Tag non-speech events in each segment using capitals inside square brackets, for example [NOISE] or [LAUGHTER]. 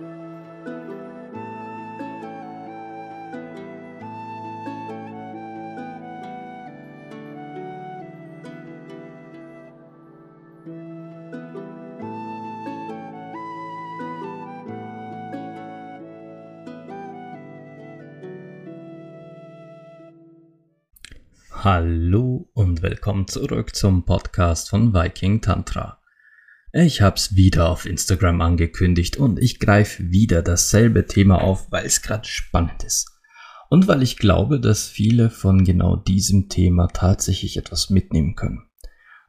Hallo und willkommen zurück zum Podcast von Viking Tantra. Ich hab's wieder auf Instagram angekündigt und ich greife wieder dasselbe Thema auf, weil es gerade spannend ist. Und weil ich glaube, dass viele von genau diesem Thema tatsächlich etwas mitnehmen können.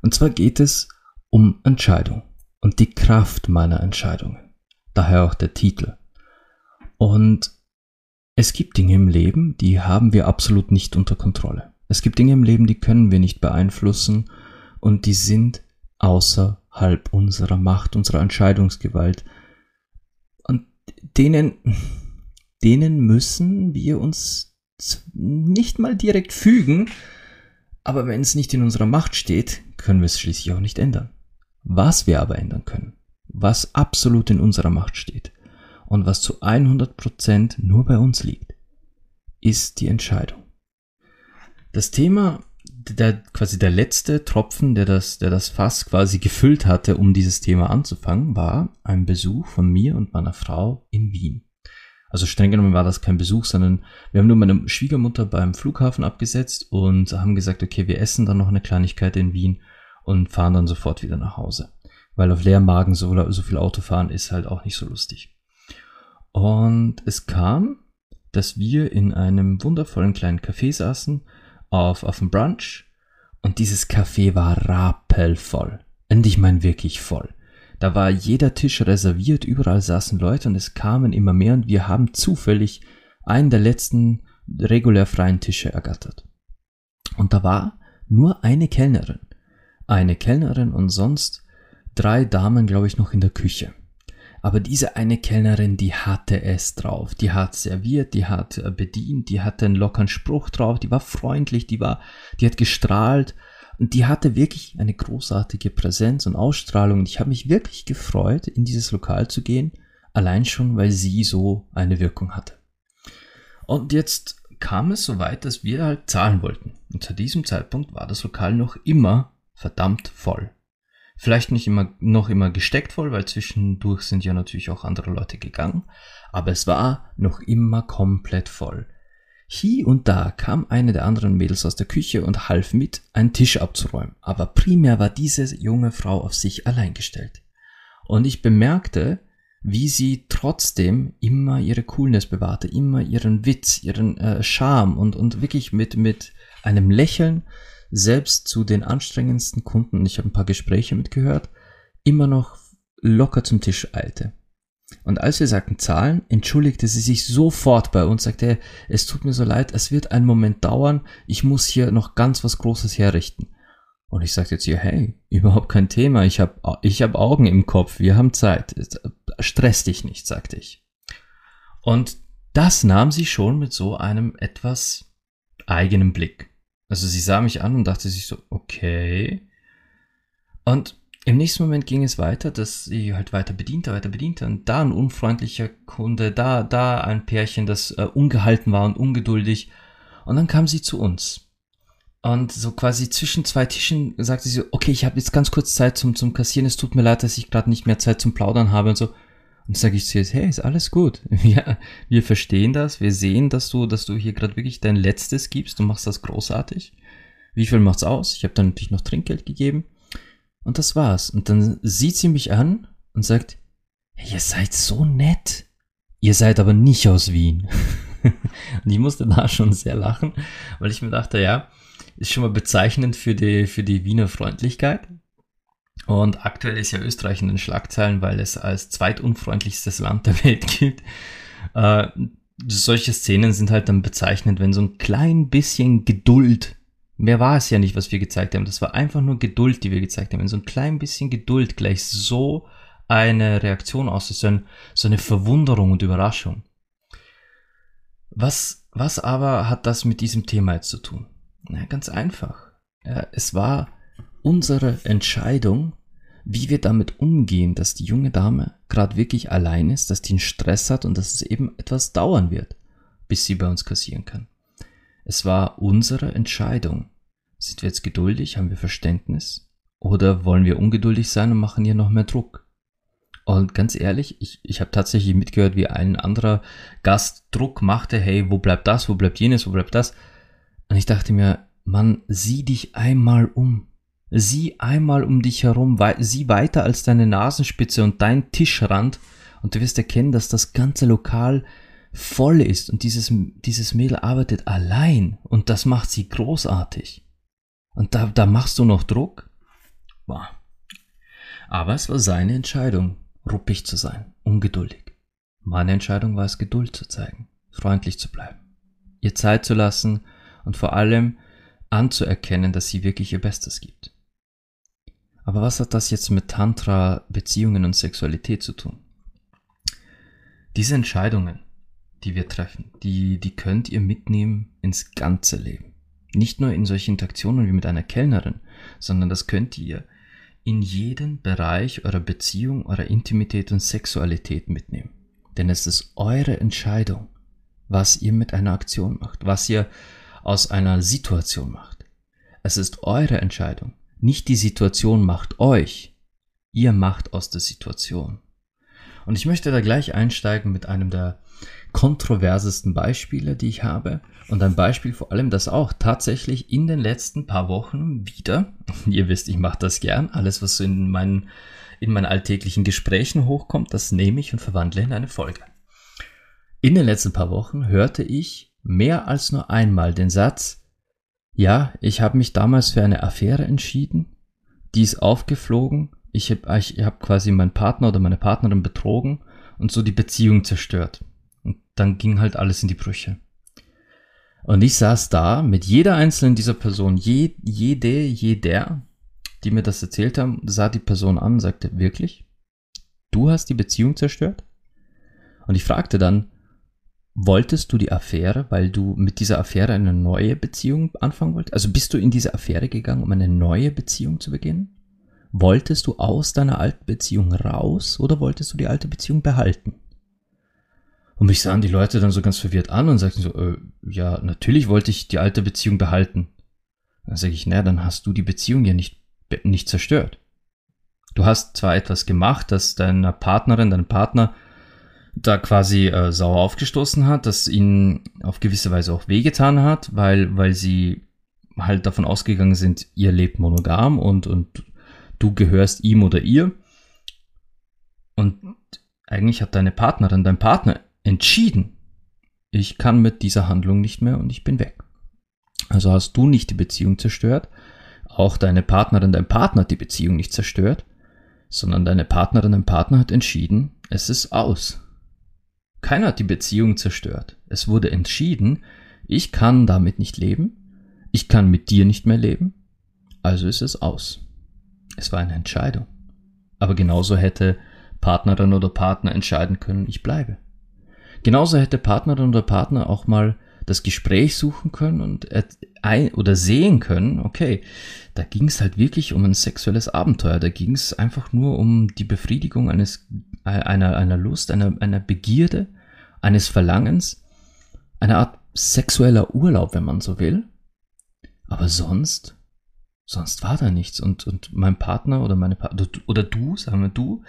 Und zwar geht es um Entscheidung und die Kraft meiner Entscheidungen. Daher auch der Titel. Und es gibt Dinge im Leben, die haben wir absolut nicht unter Kontrolle. Es gibt Dinge im Leben, die können wir nicht beeinflussen und die sind außerhalb unserer Macht, unserer Entscheidungsgewalt. Und denen, denen müssen wir uns nicht mal direkt fügen, aber wenn es nicht in unserer Macht steht, können wir es schließlich auch nicht ändern. Was wir aber ändern können, was absolut in unserer Macht steht und was zu 100% nur bei uns liegt, ist die Entscheidung. Das Thema, der, quasi der letzte Tropfen, der das, der das Fass quasi gefüllt hatte, um dieses Thema anzufangen, war ein Besuch von mir und meiner Frau in Wien. Also streng genommen war das kein Besuch, sondern wir haben nur meine Schwiegermutter beim Flughafen abgesetzt und haben gesagt, okay, wir essen dann noch eine Kleinigkeit in Wien und fahren dann sofort wieder nach Hause. Weil auf leerem Magen so, so viel Autofahren ist halt auch nicht so lustig. Und es kam, dass wir in einem wundervollen kleinen Café saßen, auf, auf dem Brunch und dieses Café war rappelvoll. Und ich meine wirklich voll. Da war jeder Tisch reserviert, überall saßen Leute und es kamen immer mehr und wir haben zufällig einen der letzten regulär freien Tische ergattert. Und da war nur eine Kellnerin. Eine Kellnerin und sonst drei Damen, glaube ich, noch in der Küche. Aber diese eine Kellnerin, die hatte es drauf. Die hat serviert, die hat äh, bedient, die hatte einen lockeren Spruch drauf, die war freundlich, die war, die hat gestrahlt und die hatte wirklich eine großartige Präsenz und Ausstrahlung. Und ich habe mich wirklich gefreut, in dieses Lokal zu gehen, allein schon, weil sie so eine Wirkung hatte. Und jetzt kam es so weit, dass wir halt zahlen wollten. Und zu diesem Zeitpunkt war das Lokal noch immer verdammt voll. Vielleicht nicht immer, noch immer gesteckt voll, weil zwischendurch sind ja natürlich auch andere Leute gegangen. Aber es war noch immer komplett voll. Hier und da kam eine der anderen Mädels aus der Küche und half mit, einen Tisch abzuräumen. Aber primär war diese junge Frau auf sich allein gestellt. Und ich bemerkte, wie sie trotzdem immer ihre Coolness bewahrte, immer ihren Witz, ihren äh, Charme und, und wirklich mit, mit einem Lächeln selbst zu den anstrengendsten Kunden, ich habe ein paar Gespräche mitgehört, immer noch locker zum Tisch eilte. Und als wir sagten Zahlen, entschuldigte sie sich sofort bei uns, sagte, es tut mir so leid, es wird einen Moment dauern, ich muss hier noch ganz was Großes herrichten. Und ich sagte zu ihr, hey, überhaupt kein Thema, ich habe ich hab Augen im Kopf, wir haben Zeit, stress dich nicht, sagte ich. Und das nahm sie schon mit so einem etwas eigenen Blick. Also sie sah mich an und dachte sich so, okay. Und im nächsten Moment ging es weiter, dass sie halt weiter bediente, weiter bediente und da ein unfreundlicher Kunde, da, da ein Pärchen, das äh, ungehalten war und ungeduldig. Und dann kam sie zu uns. Und so quasi zwischen zwei Tischen sagte sie, okay, ich habe jetzt ganz kurz Zeit zum, zum Kassieren, es tut mir leid, dass ich gerade nicht mehr Zeit zum Plaudern habe und so. Und sage ich zu ihr, hey, ist alles gut. [LAUGHS] Ja, wir verstehen das, wir sehen, dass du, dass du hier gerade wirklich dein Letztes gibst, du machst das großartig. Wie viel macht's aus? Ich habe dann natürlich noch Trinkgeld gegeben. Und das war's. Und dann sieht sie mich an und sagt, hey, ihr seid so nett. Ihr seid aber nicht aus Wien. [LAUGHS] und ich musste da schon sehr lachen, weil ich mir dachte, ja, ist schon mal bezeichnend für die, für die Wiener Freundlichkeit. Und aktuell ist ja Österreich in den Schlagzeilen, weil es als zweitunfreundlichstes Land der Welt [LAUGHS] gilt. Äh, solche Szenen sind halt dann bezeichnend, wenn so ein klein bisschen Geduld, mehr war es ja nicht, was wir gezeigt haben, das war einfach nur Geduld, die wir gezeigt haben, wenn so ein klein bisschen Geduld gleich so eine Reaktion auslöst, so, ein, so eine Verwunderung und Überraschung. Was, was aber hat das mit diesem Thema jetzt zu tun? Na, ganz einfach. Ja, es war unsere Entscheidung, wie wir damit umgehen, dass die junge Dame gerade wirklich allein ist, dass die einen Stress hat und dass es eben etwas dauern wird, bis sie bei uns kassieren kann. Es war unsere Entscheidung. Sind wir jetzt geduldig? Haben wir Verständnis? Oder wollen wir ungeduldig sein und machen hier noch mehr Druck? Und ganz ehrlich, ich, ich habe tatsächlich mitgehört, wie ein anderer Gast Druck machte, hey, wo bleibt das, wo bleibt jenes, wo bleibt das? Und ich dachte mir, Mann, sieh dich einmal um. Sieh einmal um dich herum, sieh weiter als deine Nasenspitze und dein Tischrand und du wirst erkennen, dass das ganze Lokal voll ist und dieses, dieses Mädel arbeitet allein und das macht sie großartig. Und da, da machst du noch Druck? Wow. Aber es war seine Entscheidung, ruppig zu sein, ungeduldig. Meine Entscheidung war es, Geduld zu zeigen, freundlich zu bleiben, ihr Zeit zu lassen und vor allem anzuerkennen, dass sie wirklich ihr Bestes gibt. Aber was hat das jetzt mit Tantra, Beziehungen und Sexualität zu tun? Diese Entscheidungen, die wir treffen, die, die könnt ihr mitnehmen ins ganze Leben. Nicht nur in solche Interaktionen wie mit einer Kellnerin, sondern das könnt ihr in jeden Bereich eurer Beziehung, eurer Intimität und Sexualität mitnehmen. Denn es ist eure Entscheidung, was ihr mit einer Aktion macht, was ihr aus einer Situation macht. Es ist eure Entscheidung, nicht die Situation macht euch, ihr macht aus der Situation. Und ich möchte da gleich einsteigen mit einem der kontroversesten Beispiele, die ich habe. Und ein Beispiel vor allem, das auch tatsächlich in den letzten paar Wochen wieder, [LAUGHS] ihr wisst, ich mache das gern, alles, was in meinen, in meinen alltäglichen Gesprächen hochkommt, das nehme ich und verwandle in eine Folge. In den letzten paar Wochen hörte ich mehr als nur einmal den Satz, ja, ich habe mich damals für eine Affäre entschieden. Die ist aufgeflogen. Ich habe ich hab quasi meinen Partner oder meine Partnerin betrogen und so die Beziehung zerstört. Und dann ging halt alles in die Brüche. Und ich saß da mit jeder einzelnen dieser Personen, je, jede, jeder, die mir das erzählt haben, sah die Person an und sagte, wirklich? Du hast die Beziehung zerstört? Und ich fragte dann, Wolltest du die Affäre, weil du mit dieser Affäre eine neue Beziehung anfangen wolltest? Also bist du in diese Affäre gegangen, um eine neue Beziehung zu beginnen? Wolltest du aus deiner alten Beziehung raus oder wolltest du die alte Beziehung behalten? Und mich sahen die Leute dann so ganz verwirrt an und sagten so, äh, ja, natürlich wollte ich die alte Beziehung behalten. Dann sage ich, naja, dann hast du die Beziehung ja nicht, nicht zerstört. Du hast zwar etwas gemacht, das deiner Partnerin, deinem Partner da quasi äh, sauer aufgestoßen hat, das ihnen auf gewisse Weise auch wehgetan hat, weil, weil sie halt davon ausgegangen sind, ihr lebt monogam und, und du gehörst ihm oder ihr. Und eigentlich hat deine Partnerin, dein Partner entschieden, ich kann mit dieser Handlung nicht mehr und ich bin weg. Also hast du nicht die Beziehung zerstört, auch deine Partnerin, dein Partner hat die Beziehung nicht zerstört, sondern deine Partnerin, dein Partner hat entschieden, es ist aus. Keiner hat die Beziehung zerstört. Es wurde entschieden, ich kann damit nicht leben, ich kann mit dir nicht mehr leben, also ist es aus. Es war eine Entscheidung. Aber genauso hätte Partnerin oder Partner entscheiden können, ich bleibe. Genauso hätte Partnerin oder Partner auch mal das Gespräch suchen können und ein oder sehen können, okay, da ging es halt wirklich um ein sexuelles Abenteuer, da ging es einfach nur um die Befriedigung eines einer, einer Lust, einer, einer Begierde, eines Verlangens, eine Art sexueller Urlaub, wenn man so will. Aber sonst, sonst war da nichts. Und, und mein Partner oder meine Partner, oder du, sagen wir du,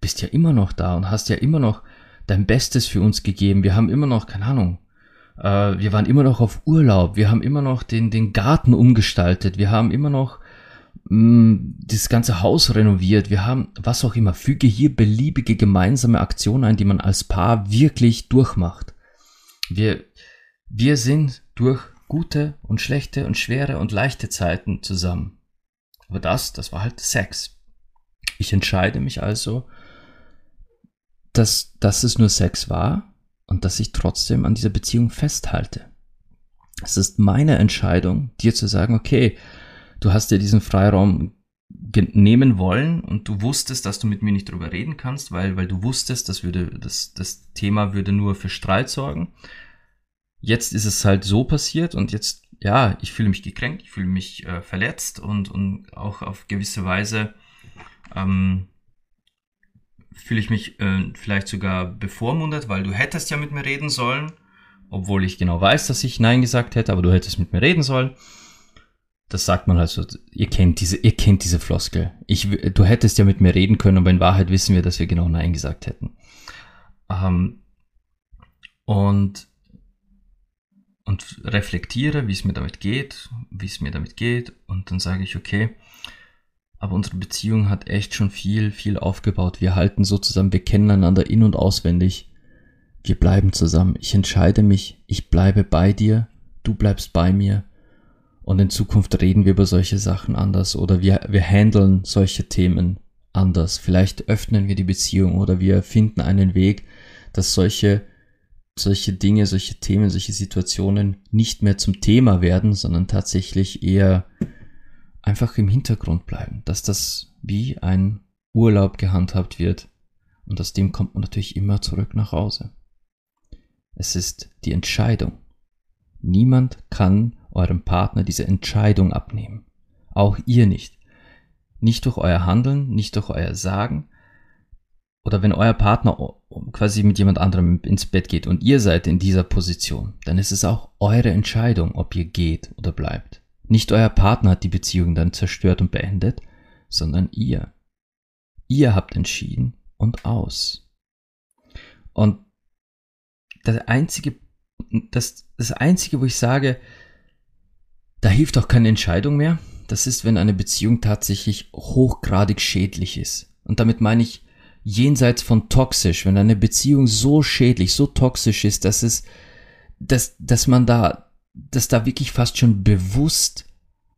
bist ja immer noch da und hast ja immer noch dein Bestes für uns gegeben. Wir haben immer noch, keine Ahnung, äh, wir waren immer noch auf Urlaub. Wir haben immer noch den, den Garten umgestaltet. Wir haben immer noch Mm, das ganze Haus renoviert, wir haben was auch immer, füge hier beliebige gemeinsame Aktionen ein, die man als Paar wirklich durchmacht. Wir, wir sind durch gute und schlechte und schwere und leichte Zeiten zusammen. Aber das, das war halt Sex. Ich entscheide mich also, dass, dass es nur Sex war und dass ich trotzdem an dieser Beziehung festhalte. Es ist meine Entscheidung, dir zu sagen, okay, du hast dir diesen Freiraum nehmen wollen und du wusstest, dass du mit mir nicht drüber reden kannst, weil, weil du wusstest, das würde, das, das Thema würde nur für Streit sorgen. Jetzt ist es halt so passiert und jetzt, ja, ich fühle mich gekränkt, ich fühle mich äh, verletzt und, und auch auf gewisse Weise ähm, fühle ich mich äh, vielleicht sogar bevormundet, weil du hättest ja mit mir reden sollen, obwohl ich genau weiß, dass ich Nein gesagt hätte, aber du hättest mit mir reden sollen. Das sagt man halt so, ihr kennt diese, ihr kennt diese Floskel. Ich, du hättest ja mit mir reden können, aber in Wahrheit wissen wir, dass wir genau Nein gesagt hätten. Ähm, und, und reflektiere, wie es mir damit geht, wie es mir damit geht, und dann sage ich, okay, aber unsere Beziehung hat echt schon viel, viel aufgebaut. Wir halten so zusammen, wir kennen einander in- und auswendig. Wir bleiben zusammen. Ich entscheide mich, ich bleibe bei dir, du bleibst bei mir. Und in Zukunft reden wir über solche Sachen anders oder wir, wir handeln solche Themen anders. Vielleicht öffnen wir die Beziehung oder wir finden einen Weg, dass solche, solche Dinge, solche Themen, solche Situationen nicht mehr zum Thema werden, sondern tatsächlich eher einfach im Hintergrund bleiben, dass das wie ein Urlaub gehandhabt wird und aus dem kommt man natürlich immer zurück nach Hause. Es ist die Entscheidung. Niemand kann eurem Partner diese Entscheidung abnehmen. Auch ihr nicht. Nicht durch euer Handeln, nicht durch euer Sagen. Oder wenn euer Partner quasi mit jemand anderem ins Bett geht und ihr seid in dieser Position, dann ist es auch eure Entscheidung, ob ihr geht oder bleibt. Nicht euer Partner hat die Beziehung dann zerstört und beendet, sondern ihr. Ihr habt entschieden und aus. Und das einzige, das, das einzige, wo ich sage, da hilft auch keine Entscheidung mehr, das ist, wenn eine Beziehung tatsächlich hochgradig schädlich ist. Und damit meine ich jenseits von toxisch, wenn eine Beziehung so schädlich, so toxisch ist, dass es, dass, dass man da dass da wirklich fast schon bewusst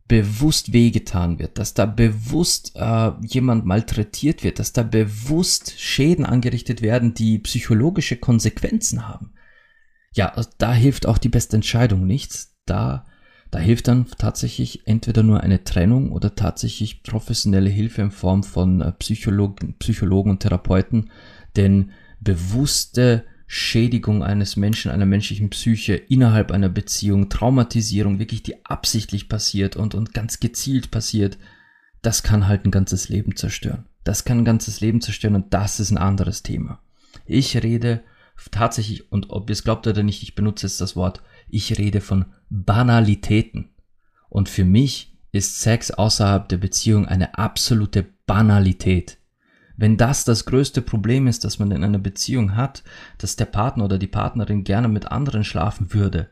bewusst wehgetan wird, dass da bewusst äh, jemand malträtiert wird, dass da bewusst Schäden angerichtet werden, die psychologische Konsequenzen haben. Ja, also da hilft auch die beste Entscheidung nichts. Da, da hilft dann tatsächlich entweder nur eine Trennung oder tatsächlich professionelle Hilfe in Form von äh, Psychologen, Psychologen und Therapeuten, denn bewusste Schädigung eines Menschen, einer menschlichen Psyche innerhalb einer Beziehung, Traumatisierung, wirklich die absichtlich passiert und, und ganz gezielt passiert, das kann halt ein ganzes Leben zerstören. Das kann ein ganzes Leben zerstören und das ist ein anderes Thema. Ich rede tatsächlich, und ob ihr es glaubt oder nicht, ich benutze jetzt das Wort, ich rede von Banalitäten. Und für mich ist Sex außerhalb der Beziehung eine absolute Banalität. Wenn das das größte Problem ist, das man in einer Beziehung hat, dass der Partner oder die Partnerin gerne mit anderen schlafen würde,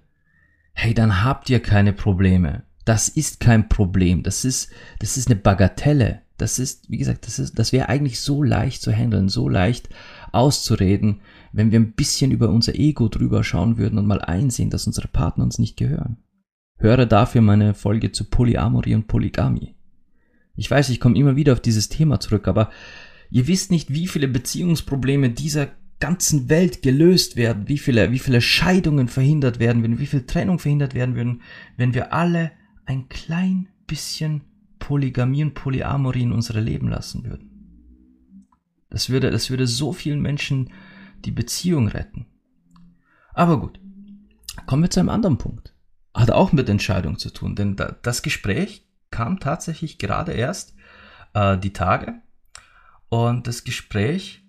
hey, dann habt ihr keine Probleme. Das ist kein Problem. Das ist, das ist eine Bagatelle. Das ist, wie gesagt, das ist, das wäre eigentlich so leicht zu handeln, so leicht auszureden, wenn wir ein bisschen über unser Ego drüber schauen würden und mal einsehen, dass unsere Partner uns nicht gehören. Höre dafür meine Folge zu Polyamorie und Polygamie. Ich weiß, ich komme immer wieder auf dieses Thema zurück, aber Ihr wisst nicht, wie viele Beziehungsprobleme dieser ganzen Welt gelöst werden, wie viele, wie viele Scheidungen verhindert werden würden, wie viel Trennung verhindert werden würden, wenn wir alle ein klein bisschen Polygamie und Polyamorie in unsere Leben lassen würden. Das würde, das würde so vielen Menschen die Beziehung retten. Aber gut, kommen wir zu einem anderen Punkt. Hat auch mit Entscheidung zu tun, denn das Gespräch kam tatsächlich gerade erst äh, die Tage und das Gespräch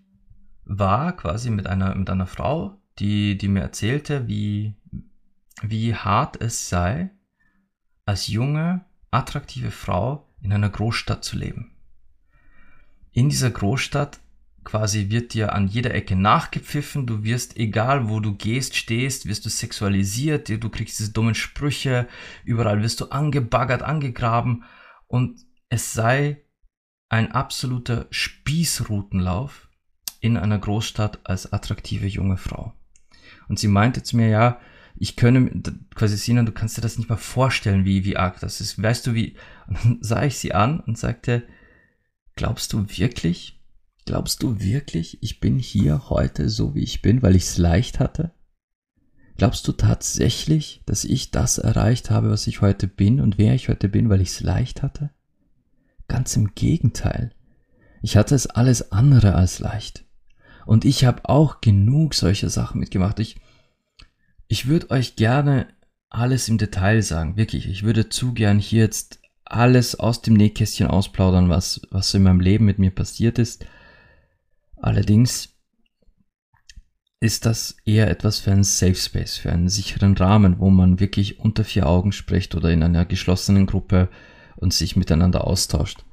war quasi mit einer, mit einer Frau, die, die mir erzählte, wie, wie hart es sei, als junge, attraktive Frau in einer Großstadt zu leben. In dieser Großstadt quasi wird dir an jeder Ecke nachgepfiffen, du wirst, egal wo du gehst, stehst, wirst du sexualisiert, du kriegst diese dummen Sprüche, überall wirst du angebaggert, angegraben und es sei ein absoluter Spießrutenlauf in einer Großstadt als attraktive junge Frau. Und sie meinte zu mir, ja, ich könne quasi Sina, du kannst dir das nicht mal vorstellen, wie, wie arg das ist. Weißt du, wie? [LAUGHS] Und dann sah ich sie an und sagte, glaubst du wirklich? Glaubst du wirklich, ich bin hier heute so, wie ich bin, weil ich es leicht hatte? Glaubst du tatsächlich, dass ich das erreicht habe, was ich heute bin und wer ich heute bin, weil ich es leicht hatte? Ganz im Gegenteil. Ich hatte es alles andere als leicht. Und ich habe auch genug solcher Sachen mitgemacht. Ich, ich würde euch gerne alles im Detail sagen, wirklich. Ich würde zu gern hier jetzt alles aus dem Nähkästchen ausplaudern, was, was in meinem Leben mit mir passiert ist. Allerdings ist das eher etwas für einen Safe Space, für einen sicheren Rahmen, wo man wirklich unter vier Augen spricht oder in einer geschlossenen Gruppe und sich miteinander austauscht.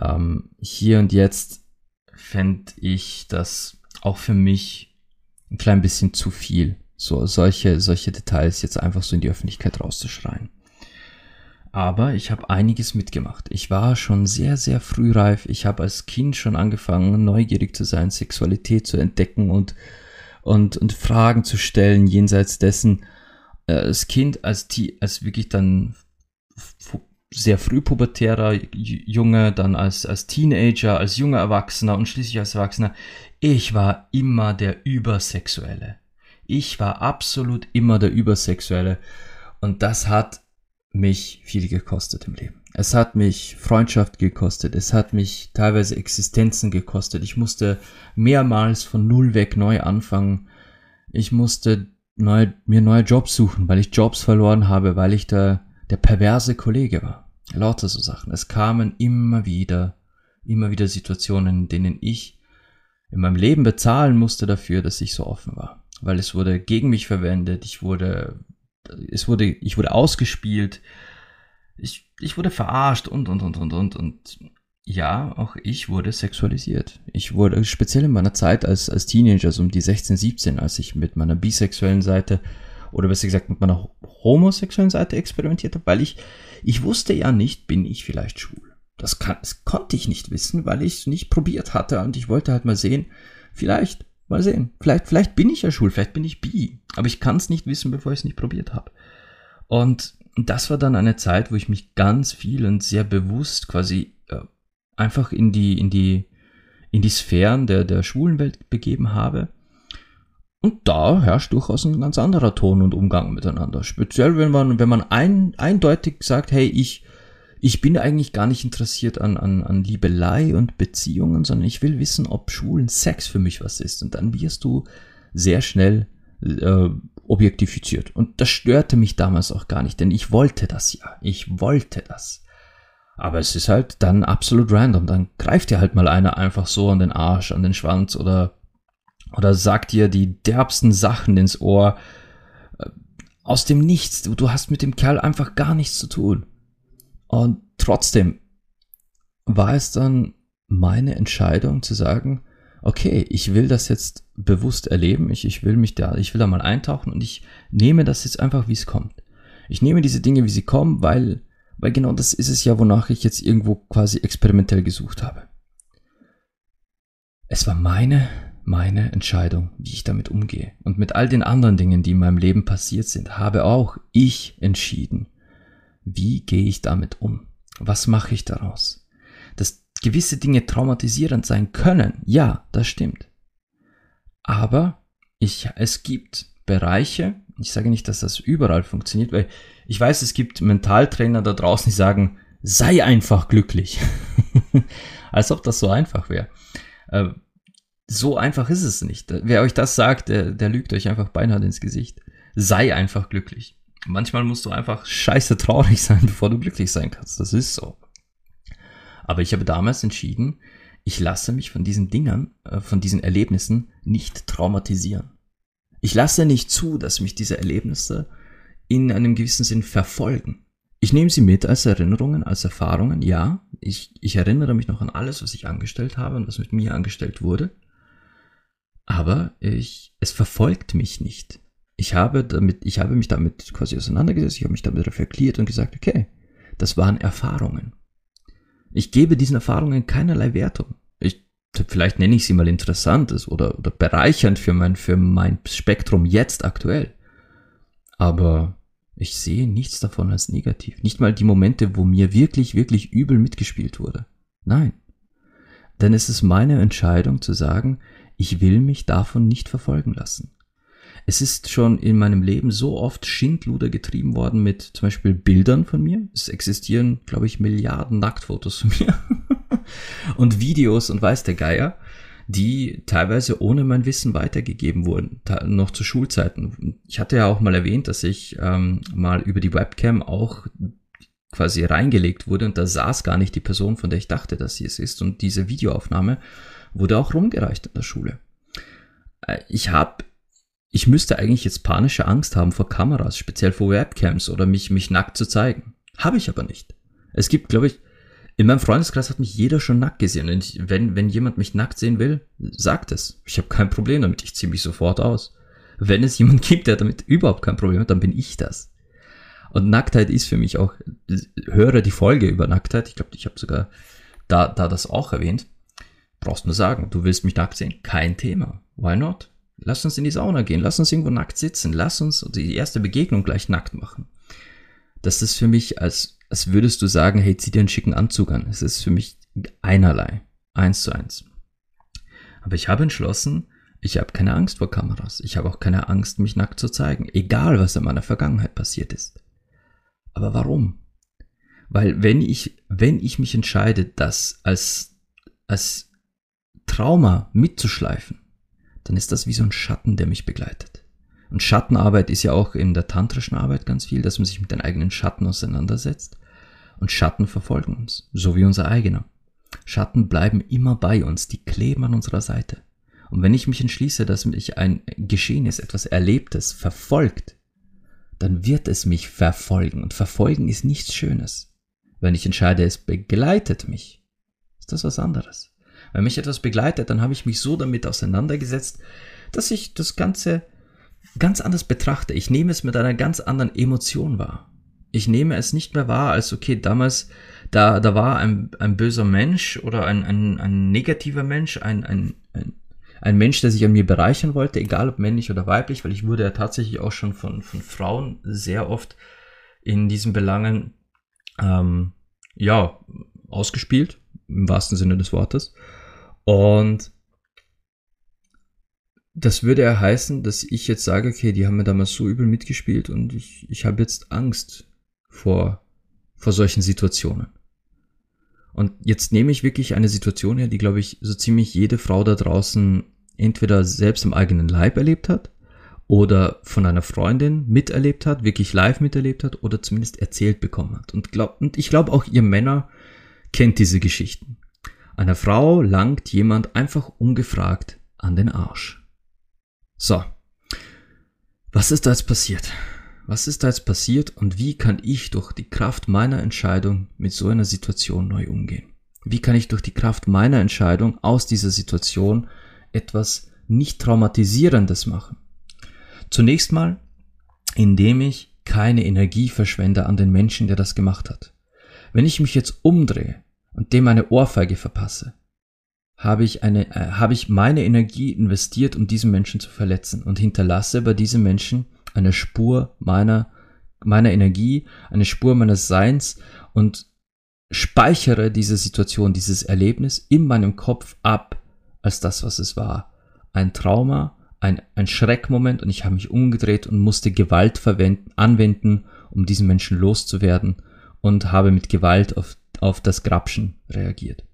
Ähm, hier und jetzt fände ich das auch für mich ein klein bisschen zu viel, so solche, solche Details jetzt einfach so in die Öffentlichkeit rauszuschreien. Aber ich habe einiges mitgemacht. Ich war schon sehr, sehr frühreif. Ich habe als Kind schon angefangen, neugierig zu sein, Sexualität zu entdecken und, und, und Fragen zu stellen jenseits dessen. Äh, als Kind, als, als wirklich dann sehr früh pubertärer Junge, dann als, als Teenager, als junger Erwachsener und schließlich als Erwachsener. Ich war immer der Übersexuelle. Ich war absolut immer der Übersexuelle. Und das hat mich viel gekostet im Leben. Es hat mich Freundschaft gekostet. Es hat mich teilweise Existenzen gekostet. Ich musste mehrmals von Null weg neu anfangen. Ich musste neu, mir neue Jobs suchen, weil ich Jobs verloren habe, weil ich der, der perverse Kollege war. Lauter so Sachen. Es kamen immer wieder, immer wieder Situationen, in denen ich in meinem Leben bezahlen musste dafür, dass ich so offen war. Weil es wurde gegen mich verwendet, ich wurde, es wurde, ich wurde ausgespielt, ich, ich wurde verarscht und, und, und, und, und, und. Ja, auch ich wurde sexualisiert. Ich wurde, speziell in meiner Zeit als, als Teenager, so um die 16, 17, als ich mit meiner bisexuellen Seite oder besser gesagt mit meiner homosexuellen Seite experimentiert habe, weil ich, ich wusste ja nicht, bin ich vielleicht schwul. Das, kann, das konnte ich nicht wissen, weil ich es nicht probiert hatte und ich wollte halt mal sehen, vielleicht, mal sehen, vielleicht, vielleicht bin ich ja schwul, vielleicht bin ich bi, aber ich kann es nicht wissen, bevor ich es nicht probiert habe. Und das war dann eine Zeit, wo ich mich ganz viel und sehr bewusst quasi äh, einfach in die, in die, in die Sphären der, der schwulen Welt begeben habe und da herrscht durchaus ein ganz anderer Ton und Umgang miteinander. Speziell, wenn man, wenn man ein, eindeutig sagt, hey, ich, ich bin eigentlich gar nicht interessiert an, an, an Liebelei und Beziehungen, sondern ich will wissen, ob schwulen Sex für mich was ist. Und dann wirst du sehr schnell äh, objektifiziert. Und das störte mich damals auch gar nicht, denn ich wollte das ja. Ich wollte das. Aber es ist halt dann absolut random. Dann greift dir halt mal einer einfach so an den Arsch, an den Schwanz oder oder sagt dir die derbsten Sachen ins Ohr äh, aus dem Nichts. Du, du hast mit dem Kerl einfach gar nichts zu tun. Und trotzdem war es dann meine Entscheidung zu sagen, okay, ich will das jetzt bewusst erleben, ich, ich will mich da, ich will da mal eintauchen und ich nehme das jetzt einfach, wie es kommt. Ich nehme diese Dinge, wie sie kommen, weil, weil genau das ist es ja, wonach ich jetzt irgendwo quasi experimentell gesucht habe. Es war meine meine Entscheidung, wie ich damit umgehe. Und mit all den anderen Dingen, die in meinem Leben passiert sind, habe auch ich entschieden, wie gehe ich damit um? Was mache ich daraus? Dass gewisse Dinge traumatisierend sein können, ja, das stimmt. Aber ich, es gibt Bereiche, ich sage nicht, dass das überall funktioniert, weil ich weiß, es gibt Mentaltrainer da draußen, die sagen, sei einfach glücklich. [LAUGHS] Als ob das so einfach wäre. So einfach ist es nicht. Wer euch das sagt, der, der lügt euch einfach beinahe ins Gesicht. Sei einfach glücklich. Manchmal musst du einfach scheiße traurig [LAUGHS] sein, bevor du glücklich sein kannst. Das ist so. Aber ich habe damals entschieden, ich lasse mich von diesen Dingern, äh, von diesen Erlebnissen nicht traumatisieren. Ich lasse nicht zu, dass mich diese Erlebnisse in einem gewissen Sinn verfolgen. Ich nehme sie mit als Erinnerungen, als Erfahrungen, ja. Ich, ich erinnere mich noch an alles, was ich angestellt habe und was mit mir angestellt wurde. Aber ich, es verfolgt mich nicht. Ich habe damit, ich habe mich damit quasi auseinandergesetzt, ich habe mich damit reflektiert und gesagt, okay, das waren Erfahrungen. Ich gebe diesen Erfahrungen keinerlei Wertung. Ich, vielleicht nenne ich sie mal interessantes oder, oder bereichernd für mein, für mein Spektrum jetzt aktuell. Aber ich sehe nichts davon als negativ. Nicht mal die Momente, wo mir wirklich, wirklich übel mitgespielt wurde. Nein. Denn es ist meine Entscheidung zu sagen, ich will mich davon nicht verfolgen lassen. Es ist schon in meinem Leben so oft Schindluder getrieben worden mit zum Beispiel Bildern von mir. Es existieren, glaube ich, Milliarden Nacktfotos von mir. [LAUGHS] und Videos und weiß der Geier, die teilweise ohne mein Wissen weitergegeben wurden, noch zu Schulzeiten. Ich hatte ja auch mal erwähnt, dass ich ähm, mal über die Webcam auch quasi reingelegt wurde und da saß gar nicht die Person, von der ich dachte, dass sie es ist. Und diese Videoaufnahme wurde auch rumgereicht in der Schule. Äh, ich habe, ich müsste eigentlich jetzt panische Angst haben vor Kameras, speziell vor Webcams oder mich, mich nackt zu zeigen. Habe ich aber nicht. Es gibt, glaube ich, in meinem Freundeskreis hat mich jeder schon nackt gesehen. Und wenn, wenn jemand mich nackt sehen will, sagt es. Ich habe kein Problem damit. Ich ziehe mich sofort aus. Wenn es jemand [LAUGHS] gibt, der damit überhaupt kein Problem hat, dann bin ich das. Und Nacktheit ist für mich auch, höre die Folge über Nacktheit. Ich glaube, ich habe sogar da, da das auch erwähnt. Brauchst nur sagen, du willst mich nackt sehen? Kein Thema. Why not? Lass uns in die Sauna gehen. Lass uns irgendwo nackt sitzen. Lass uns die erste Begegnung gleich nackt machen. Das ist für mich, als, als würdest du sagen, hey, zieh dir einen schicken Anzug an. Es ist für mich einerlei. Eins zu eins. Aber ich habe entschlossen, ich habe keine Angst vor Kameras. Ich habe auch keine Angst, mich nackt zu zeigen. Egal, was in meiner Vergangenheit passiert ist. Aber warum? Weil wenn ich, wenn ich mich entscheide, das als, als Trauma mitzuschleifen, dann ist das wie so ein Schatten, der mich begleitet. Und Schattenarbeit ist ja auch in der tantrischen Arbeit ganz viel, dass man sich mit den eigenen Schatten auseinandersetzt. Und Schatten verfolgen uns, so wie unser eigener. Schatten bleiben immer bei uns, die kleben an unserer Seite. Und wenn ich mich entschließe, dass mich ein Geschehnis, etwas Erlebtes verfolgt, dann wird es mich verfolgen. Und verfolgen ist nichts Schönes. Wenn ich entscheide, es begleitet mich, ist das was anderes. Wenn mich etwas begleitet, dann habe ich mich so damit auseinandergesetzt, dass ich das Ganze ganz anders betrachte. Ich nehme es mit einer ganz anderen Emotion wahr. Ich nehme es nicht mehr wahr als, okay, damals, da, da war ein, ein böser Mensch oder ein, ein, ein negativer Mensch, ein, ein, ein ein Mensch, der sich an mir bereichern wollte, egal ob männlich oder weiblich, weil ich wurde ja tatsächlich auch schon von, von Frauen sehr oft in diesen Belangen ähm, ja ausgespielt, im wahrsten Sinne des Wortes. Und das würde ja heißen, dass ich jetzt sage, okay, die haben mir damals so übel mitgespielt und ich, ich habe jetzt Angst vor, vor solchen Situationen. Und jetzt nehme ich wirklich eine Situation her, die, glaube ich, so ziemlich jede Frau da draußen entweder selbst im eigenen Leib erlebt hat oder von einer Freundin miterlebt hat, wirklich live miterlebt hat oder zumindest erzählt bekommen hat. Und, glaub, und ich glaube auch ihr Männer kennt diese Geschichten. Einer Frau langt jemand einfach ungefragt an den Arsch. So. Was ist da jetzt passiert? Was ist da jetzt passiert und wie kann ich durch die Kraft meiner Entscheidung mit so einer Situation neu umgehen? Wie kann ich durch die Kraft meiner Entscheidung aus dieser Situation etwas nicht traumatisierendes machen. Zunächst mal, indem ich keine Energie verschwende an den Menschen, der das gemacht hat. Wenn ich mich jetzt umdrehe und dem eine Ohrfeige verpasse, habe ich eine, äh, habe ich meine Energie investiert, um diesen Menschen zu verletzen und hinterlasse bei diesem Menschen eine Spur meiner, meiner Energie, eine Spur meines Seins und speichere diese Situation, dieses Erlebnis in meinem Kopf ab als das, was es war. Ein Trauma, ein, ein Schreckmoment und ich habe mich umgedreht und musste Gewalt verwenden, anwenden, um diesen Menschen loszuwerden und habe mit Gewalt auf, auf das Grapschen reagiert.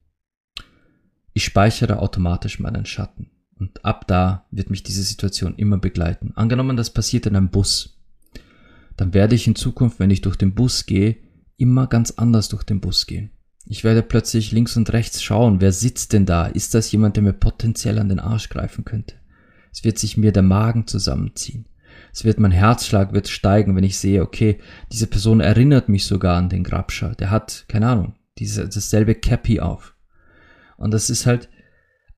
Ich speichere automatisch meinen Schatten und ab da wird mich diese Situation immer begleiten. Angenommen, das passiert in einem Bus, dann werde ich in Zukunft, wenn ich durch den Bus gehe, immer ganz anders durch den Bus gehen. Ich werde plötzlich links und rechts schauen, wer sitzt denn da? Ist das jemand, der mir potenziell an den Arsch greifen könnte? Es wird sich mir der Magen zusammenziehen. Es wird mein Herzschlag wird steigen, wenn ich sehe, okay, diese Person erinnert mich sogar an den Grabscher. Der hat, keine Ahnung, diese, dasselbe Cappy auf. Und das ist halt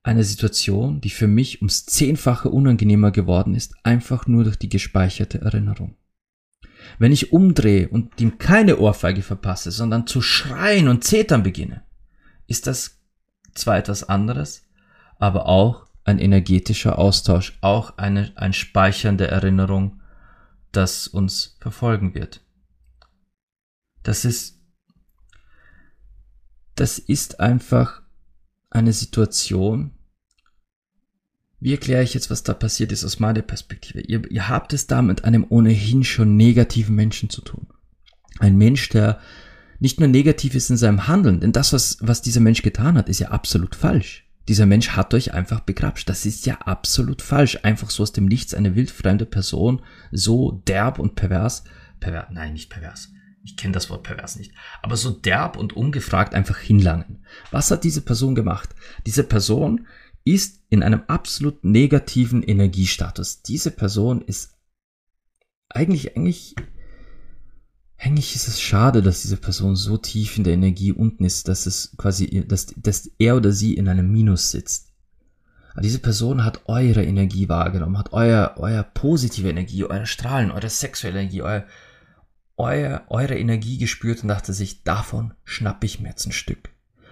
eine Situation, die für mich ums Zehnfache unangenehmer geworden ist, einfach nur durch die gespeicherte Erinnerung. Wenn ich umdrehe und ihm keine Ohrfeige verpasse, sondern zu schreien und zetern beginne, ist das zwar etwas anderes, aber auch ein energetischer Austausch, auch eine, ein Speichern der Erinnerung, das uns verfolgen wird. Das ist, das ist einfach eine Situation, wie erkläre ich jetzt, was da passiert ist aus meiner Perspektive? Ihr, ihr habt es da mit einem ohnehin schon negativen Menschen zu tun. Ein Mensch, der nicht nur negativ ist in seinem Handeln, denn das, was, was dieser Mensch getan hat, ist ja absolut falsch. Dieser Mensch hat euch einfach begrapscht. Das ist ja absolut falsch. Einfach so aus dem Nichts eine wildfremde Person so derb und pervers, pervers, nein, nicht pervers, ich kenne das Wort pervers nicht, aber so derb und ungefragt einfach hinlangen. Was hat diese Person gemacht? Diese Person ist in einem absolut negativen Energiestatus. Diese Person ist eigentlich, eigentlich, eigentlich ist es schade, dass diese Person so tief in der Energie unten ist, dass es quasi, dass, dass er oder sie in einem Minus sitzt. Aber diese Person hat eure Energie wahrgenommen, hat euer, euer positive Energie, eure Strahlen, eure sexuelle Energie, euer, euer, eure Energie gespürt und dachte sich, davon schnappe ich mir jetzt ein Stück.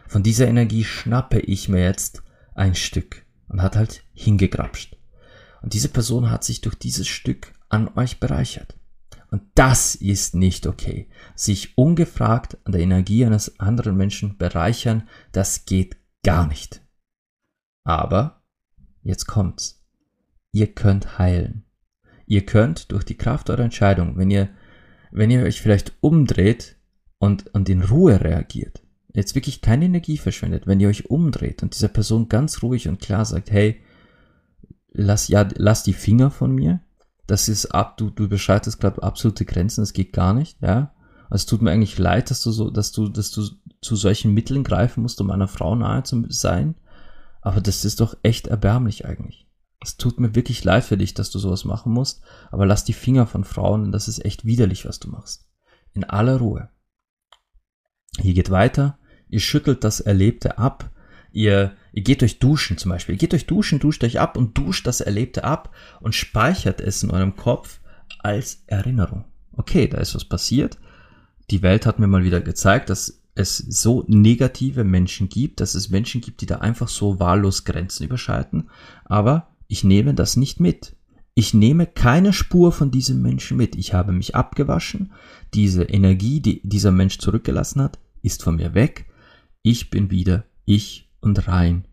Von dieser Energie schnappe ich mir jetzt ein Stück und hat halt hingegrapscht. Und diese Person hat sich durch dieses Stück an euch bereichert. Und das ist nicht okay. Sich ungefragt an der Energie eines anderen Menschen bereichern, das geht gar nicht. Aber, jetzt kommt's. Ihr könnt heilen. Ihr könnt durch die Kraft eurer Entscheidung, wenn ihr, wenn ihr euch vielleicht umdreht und, und in Ruhe reagiert, jetzt wirklich keine Energie verschwendet, wenn ihr euch umdreht und dieser Person ganz ruhig und klar sagt, hey, lass ja, lass die Finger von mir, das ist ab, du, du beschreitest gerade absolute Grenzen, das geht gar nicht, ja. Also es tut mir eigentlich leid, dass du so, dass du, dass du zu solchen Mitteln greifen musst, um einer Frau nahe zu sein. Aber das ist doch echt erbärmlich eigentlich. Es tut mir wirklich leid für dich, dass du sowas machen musst, aber lass die Finger von Frauen, denn das ist echt widerlich, was du machst. In aller Ruhe. Hier geht weiter. Ihr schüttelt das Erlebte ab. Ihr Ihr geht euch duschen zum Beispiel. Ihr geht euch duschen, duscht euch ab und duscht das Erlebte ab und speichert es in eurem Kopf als Erinnerung. Okay, da ist was passiert. Die Welt hat mir mal wieder gezeigt, dass es so negative Menschen gibt, dass es Menschen gibt, die da einfach so wahllos Grenzen überschreiten. Aber ich nehme das nicht mit. Ich nehme keine Spur von diesem Menschen mit. Ich habe mich abgewaschen. Diese Energie, die dieser Mensch zurückgelassen hat, ist von mir weg. Ich bin wieder ich und rein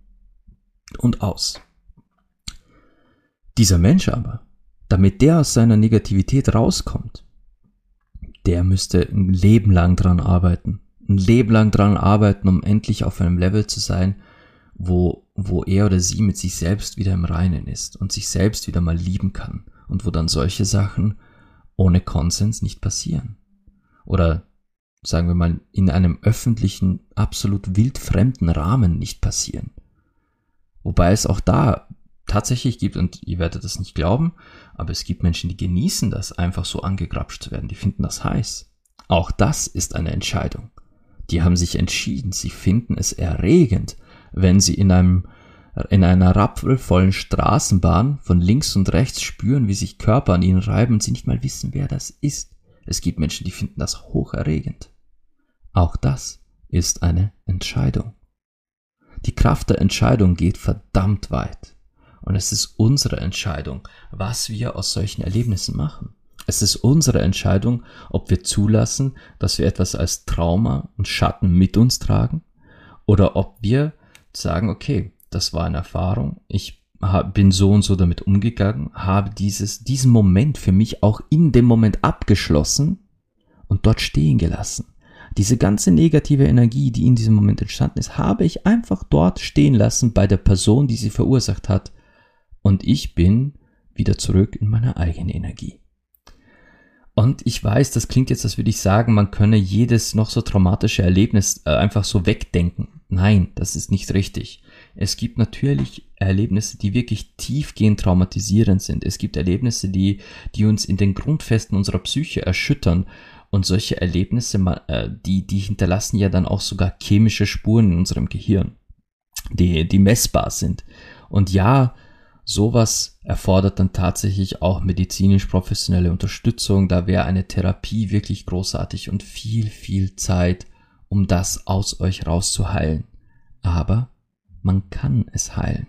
und aus. Dieser Mensch aber, damit der aus seiner Negativität rauskommt, der müsste ein Leben lang dran arbeiten. Ein Leben lang dran arbeiten, um endlich auf einem Level zu sein, wo, wo er oder sie mit sich selbst wieder im Reinen ist und sich selbst wieder mal lieben kann und wo dann solche Sachen ohne Konsens nicht passieren. Oder sagen wir mal, in einem öffentlichen, absolut wildfremden Rahmen nicht passieren. Wobei es auch da tatsächlich gibt, und ihr werdet das nicht glauben, aber es gibt Menschen, die genießen das, einfach so angegrapscht zu werden. Die finden das heiß. Auch das ist eine Entscheidung. Die haben sich entschieden, sie finden es erregend, wenn sie in einem in einer rappelvollen Straßenbahn von links und rechts spüren, wie sich Körper an ihnen reiben und sie nicht mal wissen, wer das ist. Es gibt Menschen, die finden das hocherregend. Auch das ist eine Entscheidung. Die Kraft der Entscheidung geht verdammt weit. Und es ist unsere Entscheidung, was wir aus solchen Erlebnissen machen. Es ist unsere Entscheidung, ob wir zulassen, dass wir etwas als Trauma und Schatten mit uns tragen oder ob wir sagen, okay, das war eine Erfahrung, ich bin so und so damit umgegangen, habe dieses, diesen Moment für mich auch in dem Moment abgeschlossen und dort stehen gelassen. Diese ganze negative Energie, die in diesem Moment entstanden ist, habe ich einfach dort stehen lassen bei der Person, die sie verursacht hat. Und ich bin wieder zurück in meine eigene Energie. Und ich weiß, das klingt jetzt, als würde ich sagen, man könne jedes noch so traumatische Erlebnis äh, einfach so wegdenken. Nein, das ist nicht richtig. Es gibt natürlich Erlebnisse, die wirklich tiefgehend traumatisierend sind. Es gibt Erlebnisse, die, die uns in den Grundfesten unserer Psyche erschüttern. Und solche Erlebnisse, äh, die, die hinterlassen ja dann auch sogar chemische Spuren in unserem Gehirn, die, die messbar sind. Und ja, sowas erfordert dann tatsächlich auch medizinisch professionelle Unterstützung. Da wäre eine Therapie wirklich großartig und viel, viel Zeit, um das aus euch rauszuheilen. Aber man kann es heilen.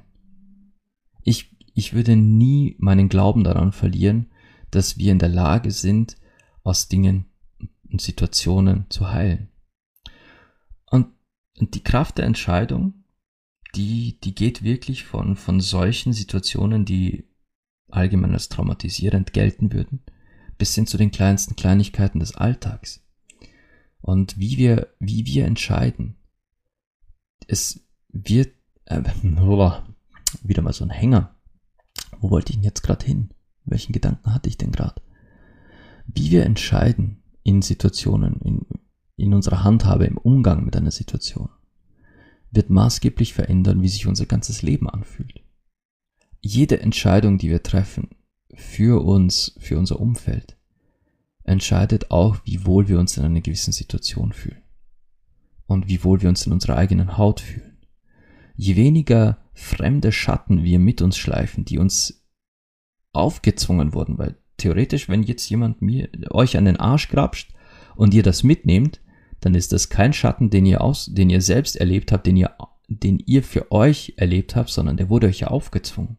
Ich, ich würde nie meinen Glauben daran verlieren, dass wir in der Lage sind, aus Dingen und Situationen zu heilen. Und, und die Kraft der Entscheidung, die, die geht wirklich von, von solchen Situationen, die allgemein als traumatisierend gelten würden, bis hin zu den kleinsten Kleinigkeiten des Alltags. Und wie wir, wie wir entscheiden. Es wird äh, [LAUGHS] wieder mal so ein Hänger. Wo wollte ich denn jetzt gerade hin? Welchen Gedanken hatte ich denn gerade? Wie wir entscheiden in Situationen, in, in unserer Handhabe, im Umgang mit einer Situation, wird maßgeblich verändern, wie sich unser ganzes Leben anfühlt. Jede Entscheidung, die wir treffen, für uns, für unser Umfeld, entscheidet auch, wie wohl wir uns in einer gewissen Situation fühlen. Und wie wohl wir uns in unserer eigenen Haut fühlen. Je weniger fremde Schatten wir mit uns schleifen, die uns aufgezwungen wurden, weil theoretisch, wenn jetzt jemand mir, euch an den Arsch grapscht und ihr das mitnehmt, dann ist das kein Schatten, den ihr aus, den ihr selbst erlebt habt, den ihr, den ihr für euch erlebt habt, sondern der wurde euch ja aufgezwungen.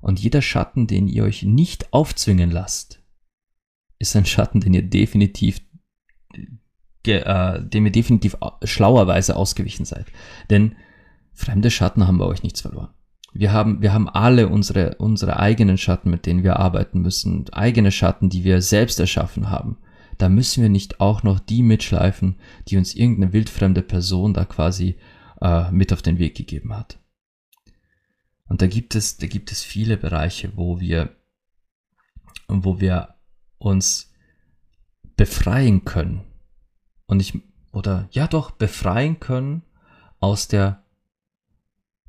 Und jeder Schatten, den ihr euch nicht aufzwingen lasst, ist ein Schatten, den ihr definitiv, äh, dem ihr definitiv schlauerweise ausgewichen seid. Denn fremde Schatten haben bei euch nichts verloren. Wir haben, wir haben alle unsere, unsere eigenen Schatten, mit denen wir arbeiten müssen, eigene Schatten, die wir selbst erschaffen haben. Da müssen wir nicht auch noch die mitschleifen, die uns irgendeine wildfremde Person da quasi äh, mit auf den Weg gegeben hat. Und da gibt es, da gibt es viele Bereiche, wo wir, wo wir uns befreien können. Und ich, oder ja doch, befreien können aus der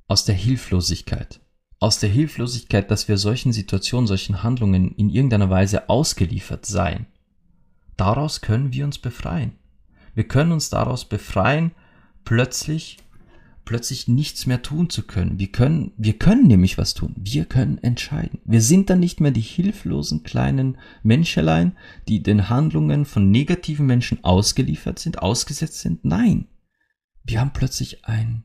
aus der Hilflosigkeit. Aus der Hilflosigkeit, dass wir solchen Situationen, solchen Handlungen in irgendeiner Weise ausgeliefert seien. Daraus können wir uns befreien. Wir können uns daraus befreien, plötzlich, plötzlich nichts mehr tun zu können. Wir können, wir können nämlich was tun. Wir können entscheiden. Wir sind dann nicht mehr die hilflosen kleinen Menschelein, die den Handlungen von negativen Menschen ausgeliefert sind, ausgesetzt sind. Nein. Wir haben plötzlich ein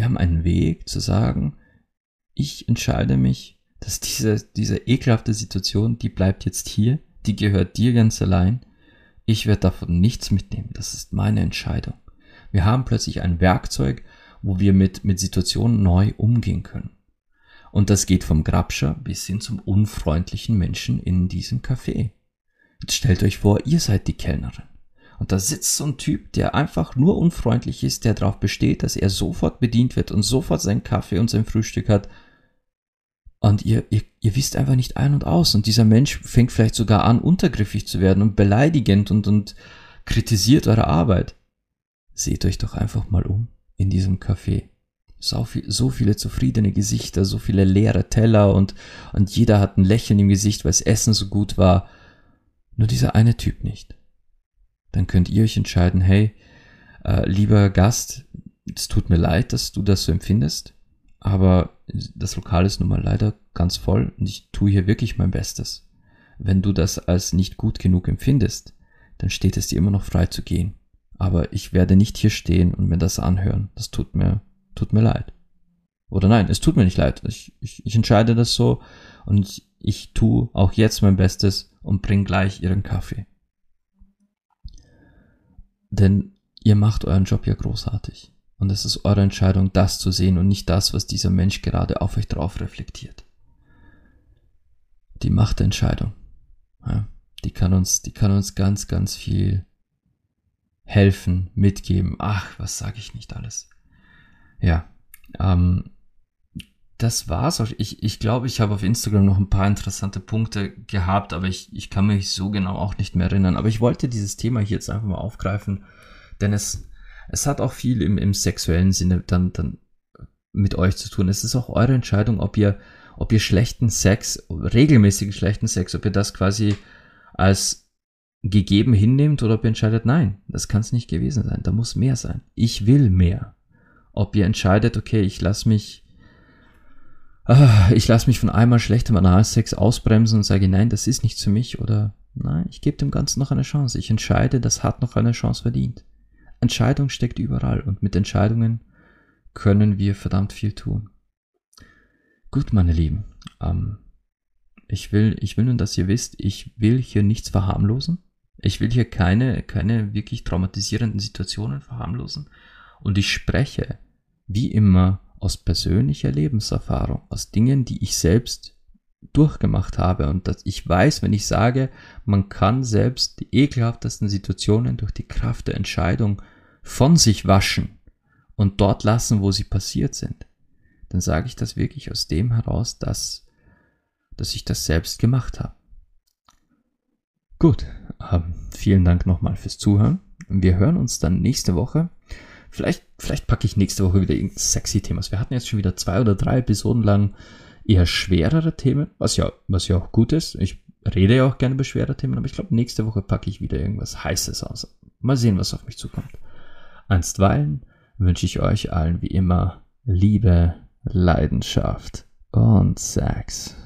wir haben einen Weg zu sagen, ich entscheide mich, dass diese, diese ekelhafte Situation, die bleibt jetzt hier, die gehört dir ganz allein. Ich werde davon nichts mitnehmen. Das ist meine Entscheidung. Wir haben plötzlich ein Werkzeug, wo wir mit, mit Situationen neu umgehen können. Und das geht vom Grabscher bis hin zum unfreundlichen Menschen in diesem Café. Jetzt stellt euch vor, ihr seid die Kellnerin. Und da sitzt so ein Typ, der einfach nur unfreundlich ist, der darauf besteht, dass er sofort bedient wird und sofort seinen Kaffee und sein Frühstück hat. Und ihr, ihr, ihr wisst einfach nicht ein und aus. Und dieser Mensch fängt vielleicht sogar an, untergriffig zu werden und beleidigend und, und kritisiert eure Arbeit. Seht euch doch einfach mal um in diesem Café. So, viel, so viele zufriedene Gesichter, so viele leere Teller und, und jeder hat ein Lächeln im Gesicht, weil das Essen so gut war. Nur dieser eine Typ nicht dann könnt ihr euch entscheiden, hey, äh, lieber Gast, es tut mir leid, dass du das so empfindest, aber das Lokal ist nun mal leider ganz voll und ich tue hier wirklich mein Bestes. Wenn du das als nicht gut genug empfindest, dann steht es dir immer noch frei zu gehen. Aber ich werde nicht hier stehen und mir das anhören. Das tut mir, tut mir leid. Oder nein, es tut mir nicht leid. Ich, ich, ich entscheide das so und ich, tue auch jetzt mein Bestes und bring gleich ihren Kaffee. Denn ihr macht euren Job ja großartig. Und es ist eure Entscheidung, das zu sehen und nicht das, was dieser Mensch gerade auf euch drauf reflektiert. Die Macht der Entscheidung. Ja, die kann uns, die kann uns ganz, ganz viel helfen, mitgeben. Ach, was sage ich nicht alles. Ja, ähm, das war's. Ich, ich glaube, ich habe auf Instagram noch ein paar interessante Punkte gehabt, aber ich, ich kann mich so genau auch nicht mehr erinnern. Aber ich wollte dieses Thema hier jetzt einfach mal aufgreifen, denn es, es hat auch viel im, im sexuellen Sinne dann, dann mit euch zu tun. Es ist auch eure Entscheidung, ob ihr, ob ihr schlechten Sex, regelmäßigen schlechten Sex, ob ihr das quasi als gegeben hinnehmt oder ob ihr entscheidet, nein, das kann es nicht gewesen sein, da muss mehr sein. Ich will mehr. Ob ihr entscheidet, okay, ich lasse mich ich lasse mich von einmal schlechtem Analsex ausbremsen und sage, nein, das ist nichts für mich oder nein, ich gebe dem Ganzen noch eine Chance. Ich entscheide, das hat noch eine Chance verdient. Entscheidung steckt überall und mit Entscheidungen können wir verdammt viel tun. Gut, meine Lieben, ähm, ich will, ich will nun, dass ihr wisst, ich will hier nichts verharmlosen. Ich will hier keine, keine wirklich traumatisierenden Situationen verharmlosen. Und ich spreche, wie immer, aus persönlicher Lebenserfahrung, aus Dingen, die ich selbst durchgemacht habe und dass ich weiß, wenn ich sage, man kann selbst die ekelhaftesten Situationen durch die Kraft der Entscheidung von sich waschen und dort lassen, wo sie passiert sind, dann sage ich das wirklich aus dem heraus, dass, dass ich das selbst gemacht habe. Gut, ähm, vielen Dank nochmal fürs Zuhören. Wir hören uns dann nächste Woche. Vielleicht, vielleicht packe ich nächste Woche wieder irgendein sexy Thema. Wir hatten jetzt schon wieder zwei oder drei Episoden lang eher schwerere Themen, was ja, was ja auch gut ist. Ich rede ja auch gerne über schwere Themen, aber ich glaube, nächste Woche packe ich wieder irgendwas Heißes aus. Mal sehen, was auf mich zukommt. Einstweilen wünsche ich euch allen wie immer Liebe, Leidenschaft und Sex.